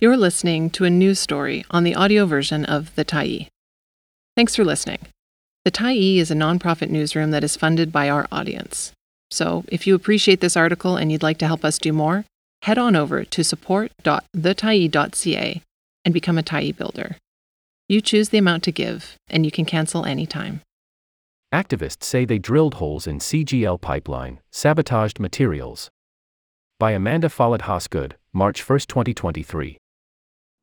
You're listening to a news story on the audio version of The Tyee. Thanks for listening. The Tyee is a nonprofit newsroom that is funded by our audience. So, if you appreciate this article and you'd like to help us do more, head on over to support.thetyee.ca and become a Tyee builder. You choose the amount to give, and you can cancel anytime. Activists say they drilled holes in CGL pipeline, sabotaged materials. By Amanda Follett Hosgood, March 1, 2023.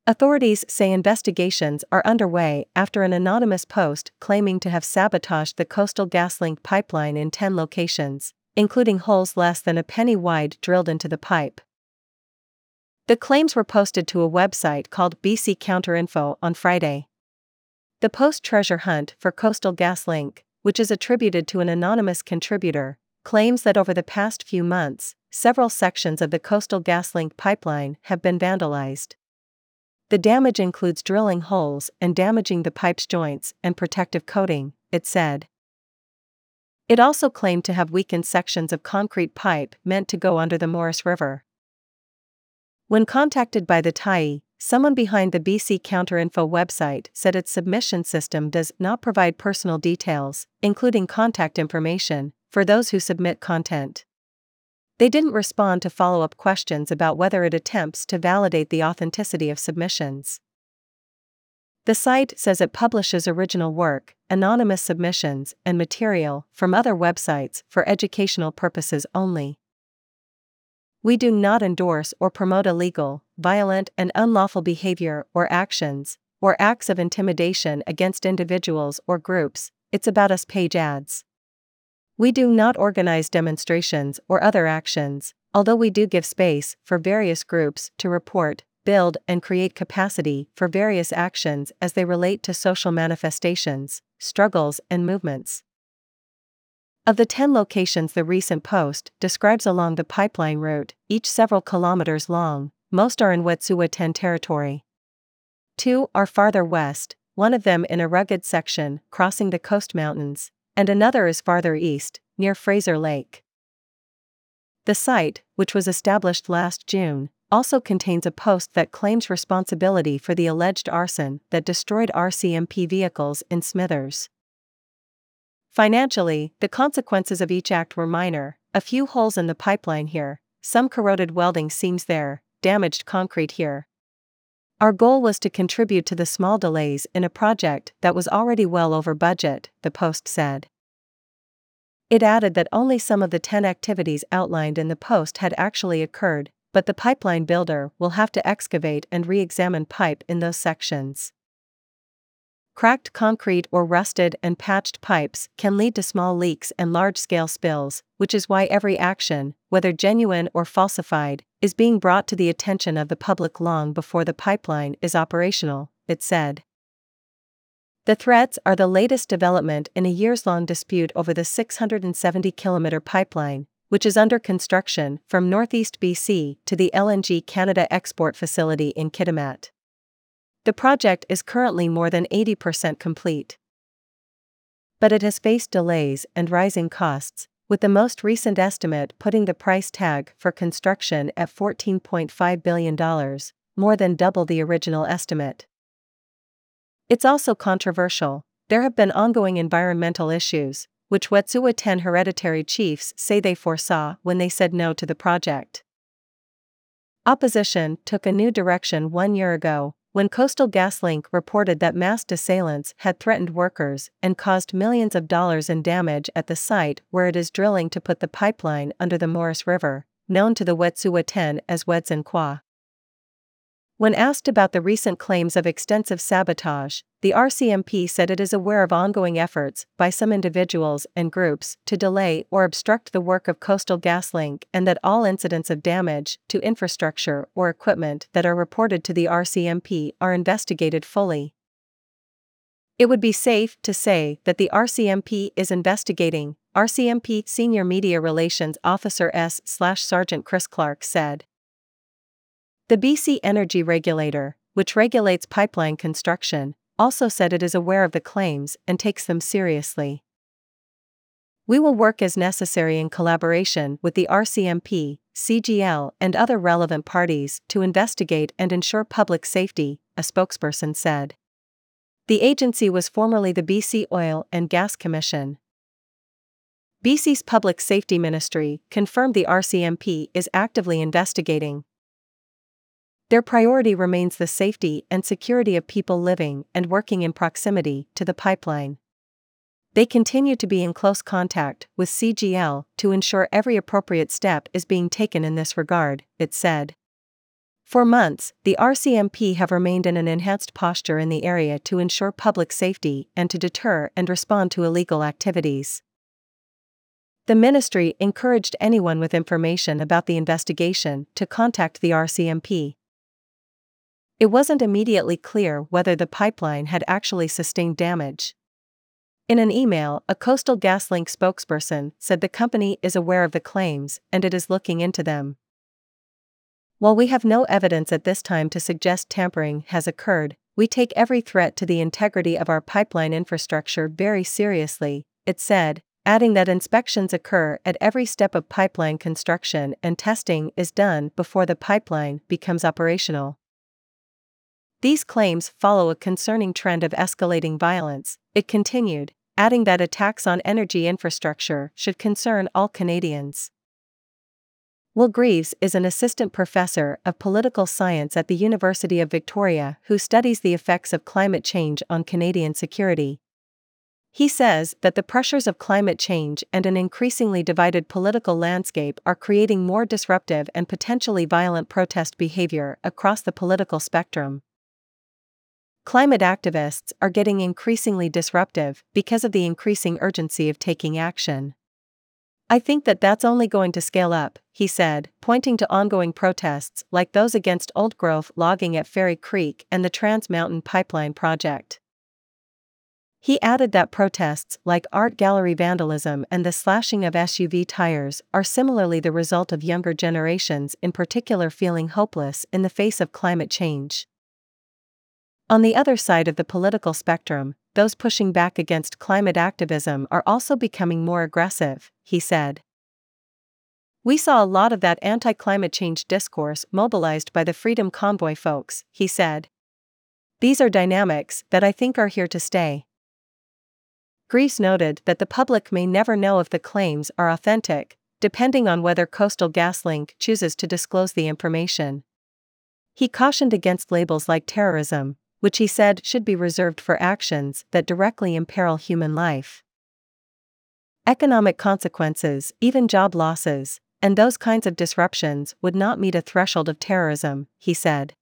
Authorities say investigations are underway after an anonymous post claiming to have sabotaged the Coastal GasLink pipeline in 10 locations, including holes less than a penny wide drilled into the pipe. The claims were posted to a website called BC Counterinfo on Friday. The post treasure hunt for Coastal GasLink, which is attributed to an anonymous contributor, claims that over the past few months, several sections of the Coastal GasLink pipeline have been vandalized. The damage includes drilling holes and damaging the pipe's joints and protective coating, it said. It also claimed to have weakened sections of concrete pipe meant to go under the Morris River. When contacted by the Tyee, someone behind the BC Counterinfo website said its submission system does not provide personal details, including contact information, for those who submit content. They didn't respond to follow up questions about whether it attempts to validate the authenticity of submissions. The site says it publishes original work, anonymous submissions, and material from other websites for educational purposes only. We do not endorse or promote illegal, violent, and unlawful behavior or actions, or acts of intimidation against individuals or groups, it's about us page adds. We do not organize demonstrations or other actions, although we do give space for various groups to report, build, and create capacity for various actions as they relate to social manifestations, struggles, and movements. Of the 10 locations the recent post describes along the pipeline route, each several kilometers long, most are in Wet'suwet'en territory. Two are farther west, one of them in a rugged section crossing the coast mountains, and another is farther east, near Fraser Lake. The site, which was established last June, also contains a post that claims responsibility for the alleged arson that destroyed RCMP vehicles in Smithers. Financially, the consequences of each act were minor a few holes in the pipeline here, some corroded welding seams there, damaged concrete here. Our goal was to contribute to the small delays in a project that was already well over budget, the Post said. It added that only some of the 10 activities outlined in the Post had actually occurred, but the pipeline builder will have to excavate and re examine pipe in those sections. Cracked concrete or rusted and patched pipes can lead to small leaks and large scale spills, which is why every action, whether genuine or falsified, is being brought to the attention of the public long before the pipeline is operational, it said. The threats are the latest development in a years long dispute over the 670 kilometer pipeline, which is under construction from northeast BC to the LNG Canada export facility in Kitimat. The project is currently more than 80% complete. But it has faced delays and rising costs, with the most recent estimate putting the price tag for construction at $14.5 billion, more than double the original estimate. It's also controversial. There have been ongoing environmental issues, which Wet'suwet'en hereditary chiefs say they foresaw when they said no to the project. Opposition took a new direction one year ago when Coastal GasLink reported that masked assailants had threatened workers and caused millions of dollars in damage at the site where it is drilling to put the pipeline under the Morris River, known to the Wet'suwet'en as Kwa. When asked about the recent claims of extensive sabotage, the RCMP said it is aware of ongoing efforts by some individuals and groups to delay or obstruct the work of Coastal GasLink and that all incidents of damage to infrastructure or equipment that are reported to the RCMP are investigated fully. It would be safe to say that the RCMP is investigating, RCMP Senior Media Relations Officer S. Sergeant Chris Clark said. The BC Energy Regulator, which regulates pipeline construction, also said it is aware of the claims and takes them seriously. We will work as necessary in collaboration with the RCMP, CGL, and other relevant parties to investigate and ensure public safety, a spokesperson said. The agency was formerly the BC Oil and Gas Commission. BC's Public Safety Ministry confirmed the RCMP is actively investigating. Their priority remains the safety and security of people living and working in proximity to the pipeline. They continue to be in close contact with CGL to ensure every appropriate step is being taken in this regard, it said. For months, the RCMP have remained in an enhanced posture in the area to ensure public safety and to deter and respond to illegal activities. The ministry encouraged anyone with information about the investigation to contact the RCMP. It wasn't immediately clear whether the pipeline had actually sustained damage. In an email, a Coastal GasLink spokesperson said the company is aware of the claims and it is looking into them. While we have no evidence at this time to suggest tampering has occurred, we take every threat to the integrity of our pipeline infrastructure very seriously, it said, adding that inspections occur at every step of pipeline construction and testing is done before the pipeline becomes operational. These claims follow a concerning trend of escalating violence, it continued, adding that attacks on energy infrastructure should concern all Canadians. Will Greaves is an assistant professor of political science at the University of Victoria who studies the effects of climate change on Canadian security. He says that the pressures of climate change and an increasingly divided political landscape are creating more disruptive and potentially violent protest behavior across the political spectrum. Climate activists are getting increasingly disruptive because of the increasing urgency of taking action. I think that that's only going to scale up, he said, pointing to ongoing protests like those against old growth logging at Fairy Creek and the Trans Mountain Pipeline project. He added that protests like art gallery vandalism and the slashing of SUV tires are similarly the result of younger generations in particular feeling hopeless in the face of climate change. On the other side of the political spectrum, those pushing back against climate activism are also becoming more aggressive, he said. We saw a lot of that anti climate change discourse mobilized by the Freedom Convoy folks, he said. These are dynamics that I think are here to stay. Greaves noted that the public may never know if the claims are authentic, depending on whether Coastal GasLink chooses to disclose the information. He cautioned against labels like terrorism, which he said should be reserved for actions that directly imperil human life. Economic consequences, even job losses, and those kinds of disruptions would not meet a threshold of terrorism, he said.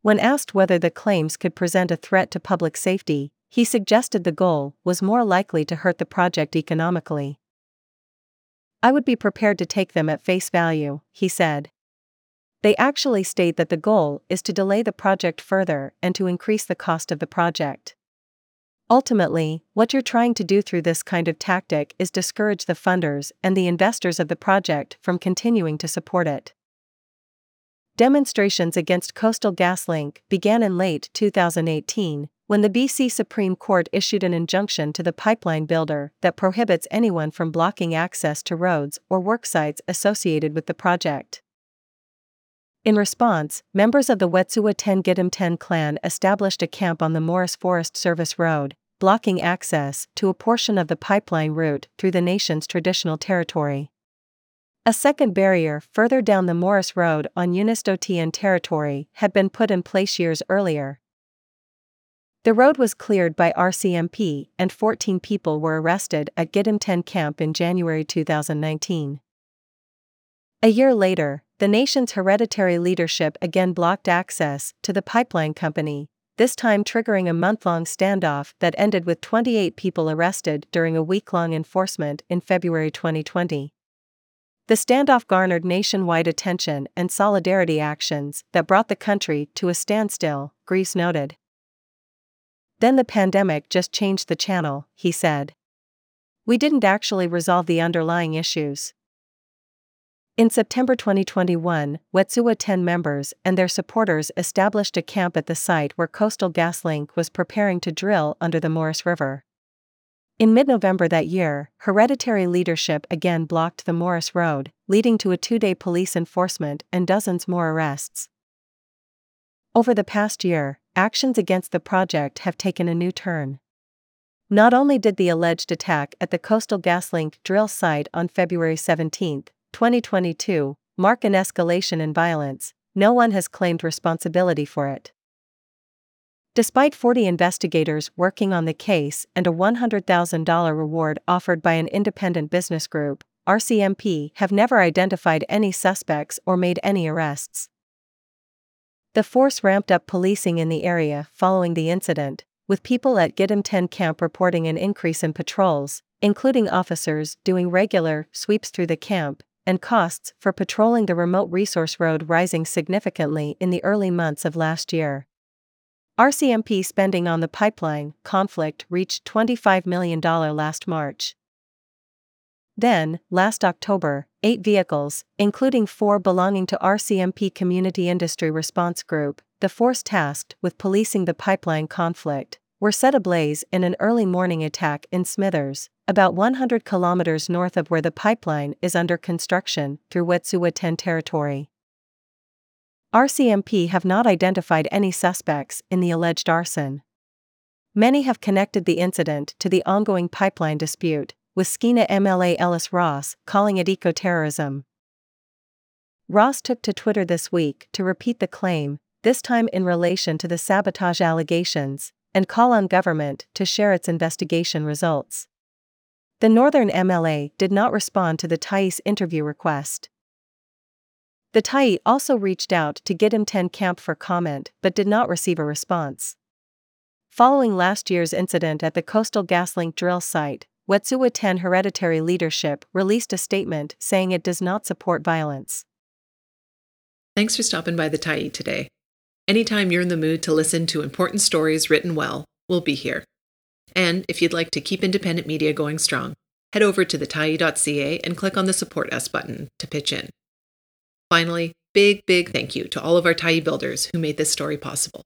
When asked whether the claims could present a threat to public safety, he suggested the goal was more likely to hurt the project economically. I would be prepared to take them at face value, he said. They actually state that the goal is to delay the project further and to increase the cost of the project. Ultimately, what you're trying to do through this kind of tactic is discourage the funders and the investors of the project from continuing to support it. Demonstrations against Coastal GasLink began in late 2018, when the BC Supreme Court issued an injunction to the pipeline builder that prohibits anyone from blocking access to roads or worksites associated with the project. In response, members of the Wet'suwet'en 10 Gidimt'en 10 clan established a camp on the Morris Forest Service Road, blocking access to a portion of the pipeline route through the nation's traditional territory. A second barrier further down the Morris Road on Unist'ot'en territory had been put in place years earlier, the road was cleared by RCMP and 14 people were arrested at Gidimt'en camp in January 2019. A year later, the nation's hereditary leadership again blocked access to the pipeline company, this time triggering a month long standoff that ended with 28 people arrested during a week long enforcement in February 2020. The standoff garnered nationwide attention and solidarity actions that brought the country to a standstill, Greaves noted. Then the pandemic just changed the channel, he said. We didn't actually resolve the underlying issues. In September 2021, Wet'suwet'en 10 members and their supporters established a camp at the site where Coastal GasLink was preparing to drill under the Morris River. In mid November that year, hereditary leadership again blocked the Morris Road, leading to a two day police enforcement and dozens more arrests. Over the past year, actions against the project have taken a new turn. Not only did the alleged attack at the Coastal GasLink drill site on February 17, 2022, mark an escalation in violence, no one has claimed responsibility for it. Despite 40 investigators working on the case and a $100,000 reward offered by an independent business group, RCMP have never identified any suspects or made any arrests. The force ramped up policing in the area following the incident, with people at Gidimt'en 10 camp reporting an increase in patrols, including officers doing regular sweeps through the camp, and costs for patrolling the remote resource road rising significantly in the early months of last year. RCMP spending on the pipeline conflict reached $25 million last March. Then, last October, eight vehicles, including four belonging to RCMP Community Industry Response Group, the force tasked with policing the pipeline conflict, were set ablaze in an early morning attack in Smithers, about 100 kilometers north of where the pipeline is under construction through Wet'suwet'en territory. RCMP have not identified any suspects in the alleged arson. Many have connected the incident to the ongoing pipeline dispute, with Skeena MLA Ellis Ross calling it ecoterrorism. Ross took to Twitter this week to repeat the claim, this time in relation to the sabotage allegations, and call on government to share its investigation results. The Northern MLA did not respond to the Tyee's interview request. The Tyee also reached out to Gidimt'en 10 camp for comment but did not receive a response. Following last year's incident at the Coastal GasLink drill site, Wet'suwet'en hereditary leadership released a statement saying it does not support violence. Thanks for stopping by the Tyee today. Anytime you're in the mood to listen to important stories written well, we'll be here. And if you'd like to keep independent media going strong, head over to thetyee.ca and click on the Support Us button to pitch in. Finally, big, big thank you to all of our Tyee builders who made this story possible.